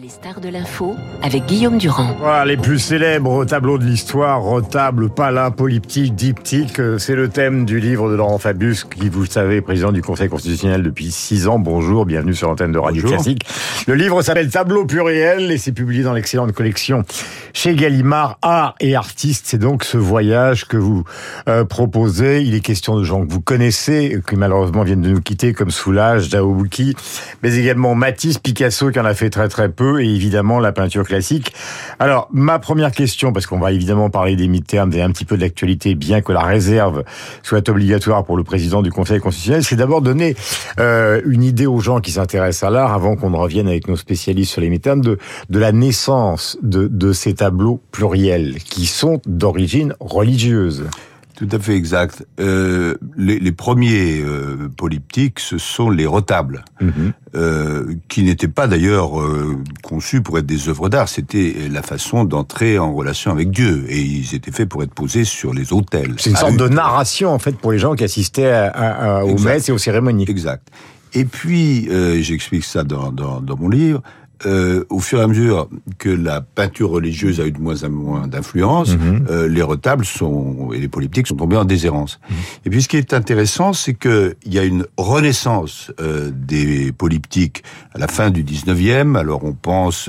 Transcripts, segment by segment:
Les stars de l'info avec Guillaume Durand. Voilà, les plus célèbres tableaux de l'histoire, retable, pala, polyptyque, diptyque, euh, c'est le thème du livre de Laurent Fabius, qui, vous le savez, président du Conseil constitutionnel depuis six ans. Bonjour, bienvenue sur l'antenne de Radio Bonjour. Classique. Le livre s'appelle Tableau pluriel et c'est publié dans l'excellente collection chez Gallimard, Art et Artistes. C'est donc ce voyage que vous euh, proposez. Il est question de gens que vous connaissez, qui malheureusement viennent de nous quitter, comme Soulage, Daobuki, mais également Matisse, Picasso, qui en a fait très très peu, et évidemment la peinture classique. Alors, ma première question, parce qu'on va évidemment parler des mi-termes et un petit peu de l'actualité, bien que la réserve soit obligatoire pour le président du Conseil constitutionnel, c'est d'abord donner euh, une idée aux gens qui s'intéressent à l'art, avant qu'on ne revienne avec nos spécialistes sur les mi-termes, de, de la naissance de, de ces tableaux pluriels, qui sont d'origine religieuse. Tout à fait exact. Euh, les, les premiers euh, polyptyques, ce sont les retables, euh, qui n'étaient pas d'ailleurs euh, conçus pour être des œuvres d'art. C'était la façon d'entrer en relation avec Dieu, et ils étaient faits pour être posés sur les autels. C'est une Ah sorte de narration, en fait, pour les gens qui assistaient à- à- à- aux messes et aux cérémonies. Exact. Et puis, euh, j'explique ça dans, dans, dans mon livre, euh, au fur et à mesure que la peinture religieuse a eu de moins en moins d'influence, Mhm. euh, les retables sont et les polyptyques sont tombés en déshérence. Mhm. Et puis, ce qui est intéressant, c'est que il y a une renaissance euh, des polyptyques à la fin du 19e. Alors, on pense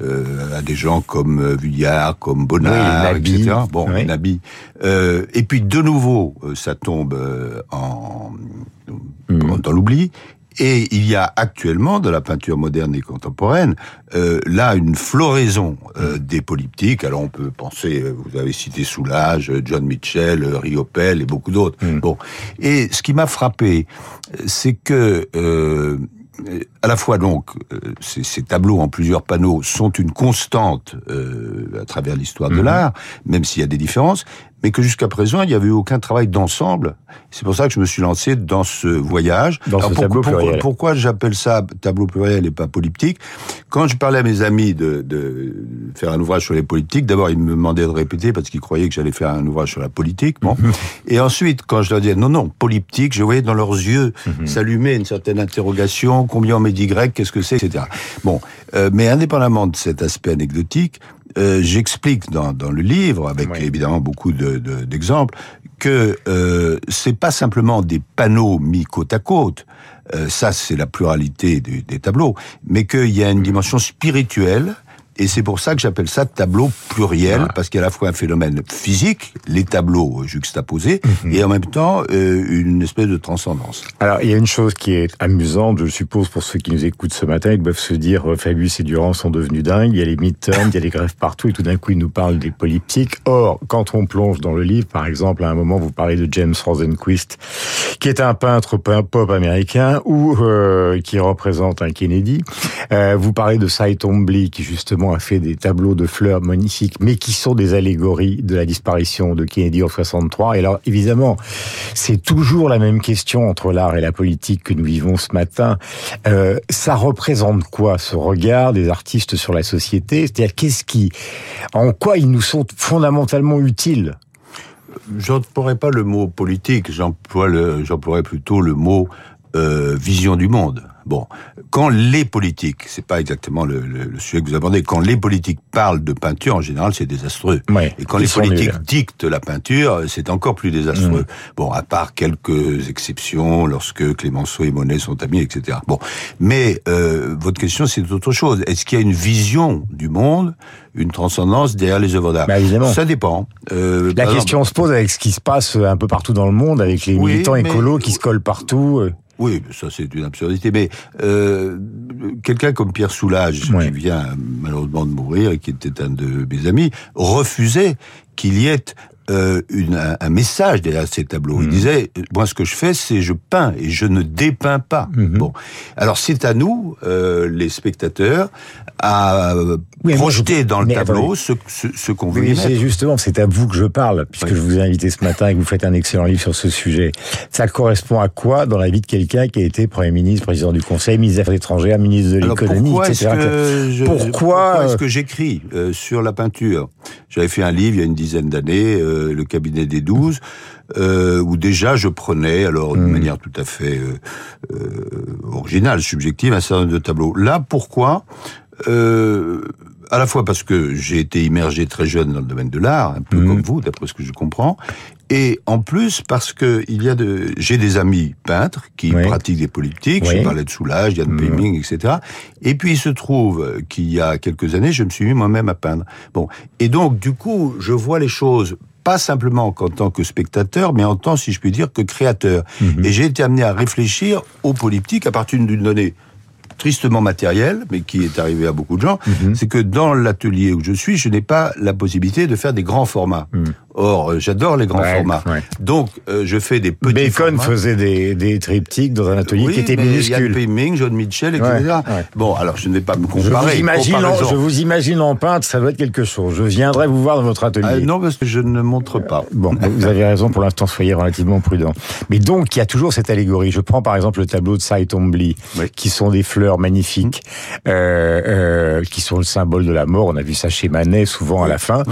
à des gens comme Vuillard, comme Bonnard, Oui, Nabi. etc. Bon, Oui. Nabi. Et puis, de nouveau, ça tombe en Mhm. dans l'oubli. Et il y a actuellement, dans la peinture moderne et contemporaine, euh, là une floraison euh, des polyptyques. Alors on peut penser, euh, vous avez cité Soulage, John Mitchell, Riopel et beaucoup d'autres. Bon, et ce qui m'a frappé, c'est que euh, à la fois donc euh, ces, ces tableaux en plusieurs panneaux sont une constante euh, à travers l'histoire de l'art, même s'il y a des différences, mais que jusqu'à présent il n'y avait eu aucun travail d'ensemble. C'est pour ça que je me suis lancé dans ce voyage. Dans ce tableau pourquoi, pluriel. pourquoi j'appelle ça tableau pluriel et pas polyptyque Quand je parlais à mes amis de, de faire un ouvrage sur les politiques, d'abord ils me demandaient de répéter parce qu'ils croyaient que j'allais faire un ouvrage sur la politique. Bon, et ensuite quand je leur disais non non polyptyque, je voyais dans leurs yeux s'allumer une certaine interrogation. Combien on met d'y Qu'est-ce que c'est, etc. Bon, euh, mais indépendamment de cet aspect anecdotique, euh, j'explique dans, dans le livre, avec Oui. évidemment beaucoup de- de- d'exemples, que euh, c'est pas simplement des panneaux mis côte à côte. euh, ça, c'est la pluralité des, des tableaux, mais qu'il y a une dimension spirituelle. Et c'est pour ça que j'appelle ça tableau pluriel, parce qu'il y a à la fois un phénomène physique, les tableaux juxtaposés, et en même temps euh, une espèce de transcendance. Alors, il y a une chose qui est amusante, je suppose, pour ceux qui nous écoutent ce matin, ils doivent se dire, euh, Fabius et Durand sont devenus dingues, il y a les midterms, il y a les grèves partout, et tout d'un coup, ils nous parlent des polyptyques. Or, quand on plonge dans le livre, par exemple, à un moment, vous parlez de James Rosenquist, qui est un peintre pop américain, ou euh, qui représente un Kennedy. Euh, vous parlez de Cy Twombly, qui justement a fait des tableaux de fleurs magnifiques, mais qui sont des allégories de la disparition de Kennedy en 63. Et alors, évidemment, c'est toujours la même question entre l'art et la politique que nous vivons ce matin. Euh, ça représente quoi ce regard des artistes sur la société? C'est-à-dire qu'est-ce qui, en quoi ils nous sont fondamentalement utiles? J'emploierais pas le mot politique, j'emploie le- j'emploierais plutôt le mot euh, vision du monde. Bon, quand les politiques, c'est pas exactement le, le- le sujet que vous abordez, quand les politiques parlent de peinture, en général, c'est désastreux. Ouais, Et quand les politiques nuls. dictent la peinture, c'est encore plus désastreux. Bon, à part quelques exceptions, lorsque Clémenceau et Monet sont amis, etc. Bon, mais euh, votre question, c'est autre chose. Est-ce qu'il y a une vision du monde, une transcendance derrière les œuvres d'art? Bah, évidemment. Ça dépend. Euh, La exemple, question se pose avec ce qui se passe un peu partout dans le monde, avec les Oui, militants écolos qui se collent partout. Oui, ça c'est une absurdité. Mais euh, quelqu'un comme Pierre Soulages, Ouais. qui vient malheureusement de mourir et qui était un de mes amis, refusait qu'il y ait euh, une, un, un message derrière ces tableaux. Mhm. Il disait, moi ce que je fais, c'est je peins et je ne dépeins pas. Mhm. Bon, alors c'est à nous, euh, les spectateurs, à euh, Oui, projeter je- dans le mais tableau ce, ce, ce qu'on veut Oui, c'est justement, c'est à vous que je parle, puisque Oui. je vous ai invité ce matin et que vous faites un excellent livre sur ce sujet. Ça correspond à quoi dans la vie de quelqu'un qui a été Premier ministre, président du Conseil, ministre des Affaires étrangères, ministre de l'économie, pourquoi est-ce etc. que je- Pourquoi, est-ce que j'écris euh, sur la peinture? J'avais fait un livre il y a une dizaine d'années, euh, le cabinet des douze, euh, où déjà je prenais, alors de Hmm. manière tout à fait euh, originale, subjective, un certain nombre de tableaux. Là, pourquoi? À la fois parce que j'ai été immergé très jeune dans le domaine de l'art, un peu Mhm. comme vous, d'après ce que je comprends, et en plus parce que il y a de, j'ai des amis peintres qui Oui. pratiquent des politiques. Oui. Je parlais de Soulage, Yann Mhm. Peiming, etc. Et puis il se trouve qu'il y a quelques années, je me suis mis moi-même à peindre. Bon, et donc du coup, je vois les choses pas simplement qu'en tant que spectateur, mais en tant, si je puis dire, que créateur. Mhm. Et j'ai été amené à réfléchir aux politiques à partir d'une donnée tristement matérielle, mais qui est arrivée à beaucoup de gens, Mhm. c'est que dans l'atelier où je suis, je n'ai pas la possibilité de faire des grands formats. Or, euh, j'adore les grands Mhm. Ouais, formats. ouais. Donc, euh, je fais des petits Bacon formats. faisait des, des triptyques dans un atelier Oui, qui était minuscule. Yann Peiming, John Mitchell, etc. Ouais. Bon, alors je ne vais pas me Je vous, comparer. imagine en, je vous imagine en peintre, ça doit être quelque chose. Je viendrai vous voir dans votre atelier. Ah, non, parce que je ne montre pas. Bon, vous avez raison, pour l'instant, soyez relativement prudent. Mais donc, il y a toujours cette allégorie. Je prends par exemple le tableau de Twombly, Oui. qui sont des fleurs magnifiques, euh, euh, qui sont le symbole de la mort. On a vu ça chez Manet, souvent à la fin.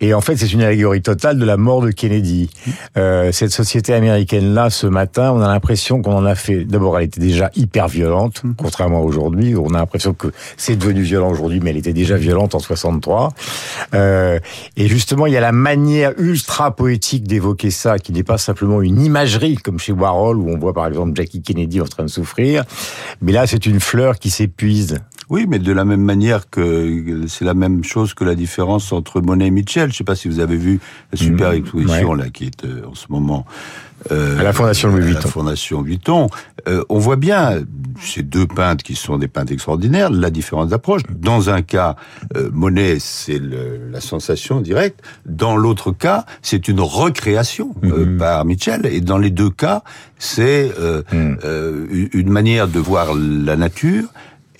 Et en fait, c'est une allégorie totale de la mort de Kennedy. Euh, cette société américaine-là, ce matin, on a l'impression qu'on en a fait... D'abord, elle était déjà hyper violente, contrairement à aujourd'hui. On a l'impression que c'est devenu violent aujourd'hui, mais elle était déjà violente en 63. Euh, et justement, il y a la manière ultra poétique d'évoquer ça, qui n'est pas simplement une imagerie, comme chez Warhol, où on voit par exemple Jackie Kennedy en train de souffrir. Mais là, c'est une qui s'épuise. Oui, mais de la même manière que c'est la même chose que la différence entre Monet et Mitchell. Je ne sais pas si vous avez vu la super Mmh, exposition là qui est euh, en ce moment euh, À la Fondation Louis à Vuitton. La Fondation Vuitton. Euh, on voit bien ces deux peintres qui sont des peintres extraordinaires, la différence d'approche. Dans un cas, euh, Monet, c'est la sensation directe. Dans l'autre cas, c'est une recréation euh, Mhm. par Mitchell. Et dans les deux cas, c'est euh, une manière de voir la nature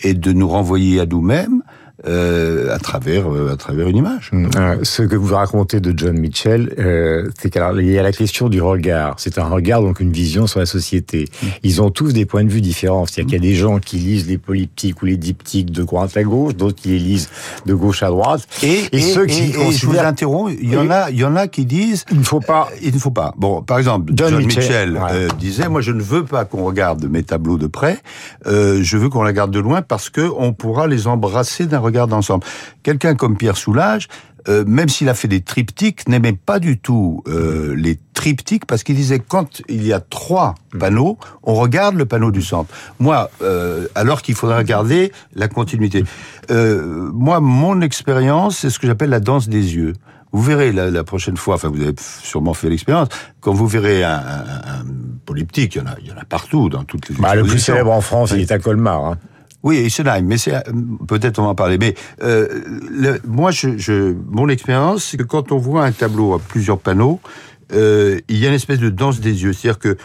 et de nous renvoyer à nous-mêmes euh, à travers euh, à travers une image. Euh, ce que vous racontez de John Mitchell, euh, c'est qu'il y a la question du regard. C'est un regard, donc une vision sur la société. Ils ont tous des points de vue différents. C'est-à-dire qu'il y a des gens qui lisent les polyptiques ou les diptyques de droite à gauche, d'autres qui les lisent de gauche à droite. Et, et, ceux qui et- je vous interromps, il y en a il y en a qui disent Il ne faut pas... Il ne faut pas. Bon, par exemple, John John, Mitchell, Mitchell, ouais. disait moi je ne veux pas qu'on regarde mes tableaux de près, je veux qu'on la regarde de loin parce que on pourra les embrasser d'un regard d'ensemble. Quelqu'un comme Pierre Soulages, euh, même s'il a fait des triptyques, n'aimait pas du tout euh, les triptyques parce qu'il disait quand il y a trois panneaux, on regarde le panneau du centre. Moi, euh, alors qu'il faudrait regarder la continuité. Euh, moi, mon expérience, c'est ce que j'appelle la danse des yeux. Vous verrez la, la prochaine fois, enfin vous avez sûrement fait l'expérience, quand vous verrez un, un, un polyptyque, il y en a, il y en a partout dans toutes les Bah, le plus célèbre en France, il est à Colmar. Hein. Oui, Eisenheim, mais c'est euh, peut-être on va en parler. Mais euh, le- moi, je, je, mon expérience, c'est que quand on voit un tableau à plusieurs panneaux, euh, il y a une espèce de danse des yeux, c'est-à-dire que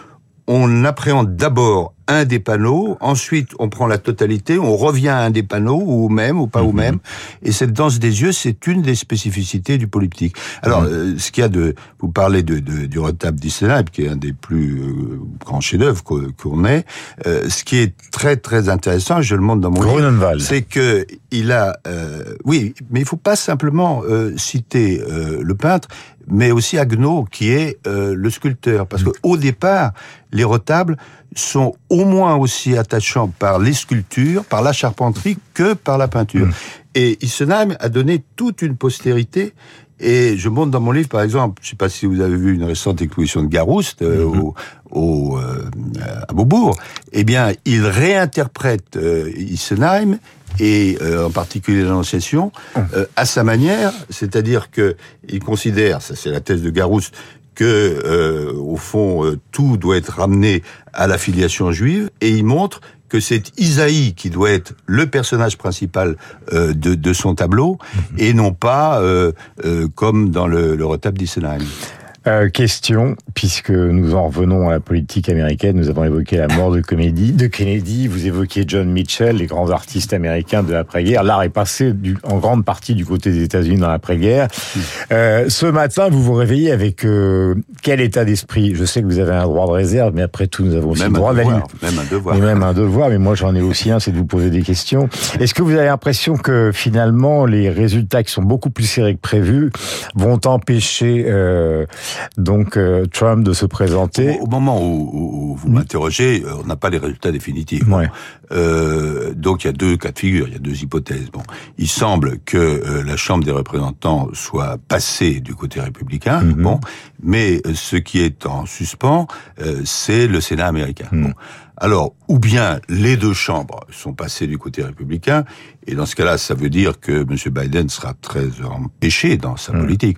on appréhende d'abord un des panneaux, ensuite on prend la totalité, on revient à un des panneaux, ou au même, ou pas au même, et cette danse des yeux, c'est une des spécificités du polyptyque. Alors, euh, ce qu'il y a de, vous parlez de, de- du retable d'Isenheim, qui est un des plus euh, grands chefs-d'œuvre qu'on ait, euh, ce qui est très très intéressant, je le montre dans mon livre, c'est que il a, oui, mais il faut pas simplement citer le peintre, mais aussi Agneau qui est le sculpteur, parce que au départ, les retables sont au moins aussi attachants par les sculptures, par la charpenterie que par la peinture. Et Isenheim a donné toute une postérité. Et je montre dans mon livre, par exemple, je sais pas si vous avez vu une récente exposition de Garouste euh, au, au, euh, à Beaubourg. Eh bien, il réinterprète euh, Isenheim et euh, en particulier l'Annonciation euh, à sa manière, c'est-à-dire que il considère, ça c'est la thèse de Garouste, que euh, au fond euh, tout doit être ramené à la filiation juive, et il montre que c'est Isaïe qui doit être le personnage principal euh, de, de son tableau, et non pas euh, euh, comme dans le, le retable d'Isenheim. Euh, question, puisque nous en revenons à la politique américaine, nous avons évoqué la mort de, comédie, de Kennedy, vous évoquiez John Mitchell, les grands artistes américains de l'après-guerre. L'art est passé du, en grande partie du côté des États-Unis dans l'après-guerre. Euh, ce matin, vous vous réveillez avec euh, quel état d'esprit? Je sais que vous avez un droit de réserve, mais après tout, nous avons aussi Même le droit de devoir. Même un devoir. Et même un devoir, mais moi j'en ai aussi un, c'est de vous poser des questions. Est-ce que vous avez l'impression que finalement les résultats qui sont beaucoup plus serrés que prévus vont empêcher euh, donc euh, Trump de se présenter. Au, moment où, vous m'interrogez, euh, on n'a pas les résultats définitifs. Euh, donc il y a deux cas de figure, il y a deux hypothèses. Bon, il semble que la Chambre des représentants soit passée du côté républicain. Mhm. Bon, mais ce qui est en suspens, c'est le Sénat américain. Mhm. Bon. Alors, ou bien les deux chambres sont passées du côté républicain, et dans ce cas-là, ça veut dire que M. Biden sera très empêché dans sa hmm. politique,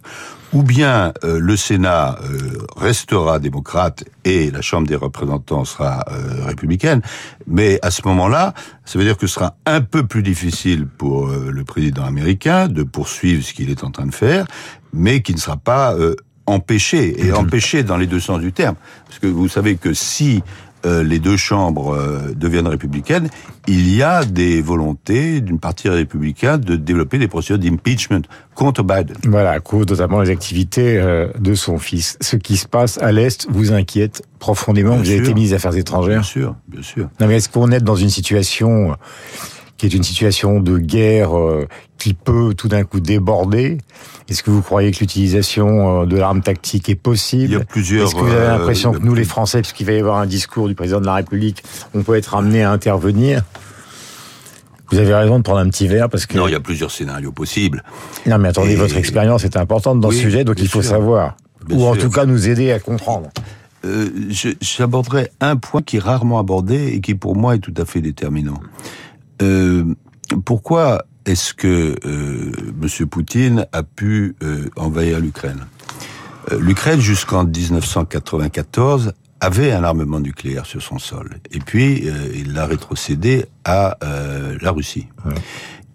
ou bien euh, le Sénat euh, restera démocrate et la Chambre des représentants sera euh, républicaine, mais à ce moment-là, ça veut dire que ce sera un peu plus difficile pour le président américain de poursuivre ce qu'il est en train de faire, mais qui ne sera pas empêché, et empêché dans les deux sens du terme. Parce que vous savez que si euh, les deux chambres euh, deviennent républicaines, il y a des volontés d'une partie républicaine de développer des procédures d'impeachment contre Biden. Voilà, à cause notamment des activités euh, de son fils. Ce qui se passe à l'Est vous inquiète profondément. vous avez été ministre des Affaires étrangères. Bien sûr, bien sûr. Non, mais est-ce qu'on est dans une situation qui est une situation de guerre qui peut tout d'un coup déborder Est-ce que vous croyez que l'utilisation euh, de l'arme tactique est possible? Il y a plusieurs. Est-ce que vous avez euh, l'impression que nous, les Français, puisqu'il va y avoir un discours du président de la République, on peut être amené à intervenir? Vous avez raison de prendre un petit verre parce que... Non, il y a plusieurs scénarios possibles. Non, mais attendez, votre expérience est importante dans ce sujet, donc il faut savoir. Ou en tout cas nous aider à comprendre. Euh, J'aborderai un point qui est rarement abordé et qui pour moi est tout à fait déterminant. Euh, pourquoi est-ce que euh, M. Poutine a pu euh, envahir l'Ukraine? L'Ukraine, jusqu'en 1994, avait un armement nucléaire sur son sol. Et puis, il l'a rétrocédé à la Russie.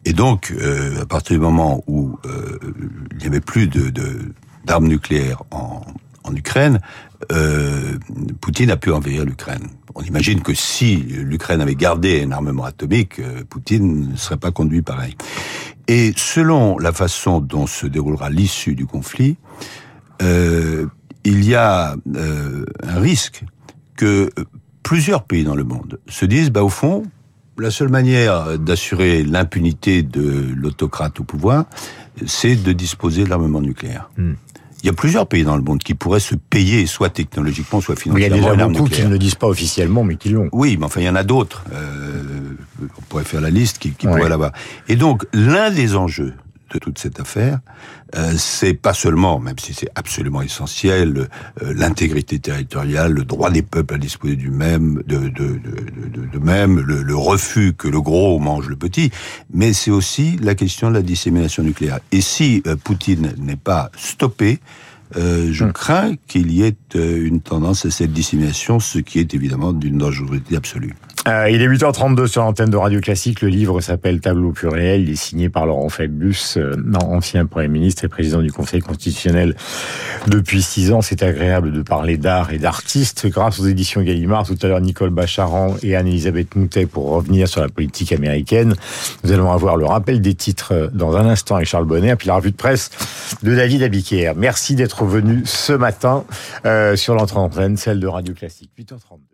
Et donc, à partir du moment où il n'y avait plus de d'armes nucléaires en, en Ukraine, euh, Poutine a pu envahir l'Ukraine. On imagine que si l'Ukraine avait gardé un armement atomique, euh, Poutine ne serait pas conduit pareil. Et selon la façon dont se déroulera l'issue du conflit, euh, il y a un risque que plusieurs pays dans le monde se disent, bah au fond, la seule manière d'assurer l'impunité de l'autocrate au pouvoir, c'est de disposer de l'armement nucléaire. Hmm. Il y a plusieurs pays dans le monde qui pourraient se payer, soit technologiquement, soit financièrement. Il y a déjà beaucoup qui ne le disent pas officiellement, mais qui l'ont. Oui, mais enfin, il y en a d'autres. Euh, on pourrait faire la liste qui, qui pourraient l'avoir. Et donc, l'un des enjeux de toute cette affaire, euh, c'est pas seulement, même si c'est absolument essentiel, euh, l'intégrité territoriale, le droit des peuples à disposer du même, de, de, de, de même, le, le, refus que le gros mange le petit, mais c'est aussi la question de la dissémination nucléaire. Et si euh, Poutine n'est pas stoppé, je hum. crains qu'il y ait une tendance à cette dissémination, ce qui est évidemment d'une dangerosité absolue. Euh, il est 8h32 sur l'antenne de Radio Classique. Le livre s'appelle Tableau pluriel. Il est signé par Laurent Fabius, euh, ancien Premier ministre et président du Conseil constitutionnel depuis six ans. C'est agréable de parler d'art et d'artistes. Grâce aux éditions Gallimard, tout à l'heure Nicole Bacharan et Anne-Elisabeth Moutet pour revenir sur la politique américaine. Nous allons avoir le rappel des titres dans un instant avec Charles Bonnet, puis la revue de presse de David Abiquière. Merci d'être venu ce matin euh, sur l'entrée en celle de Radio Classique. 8h32.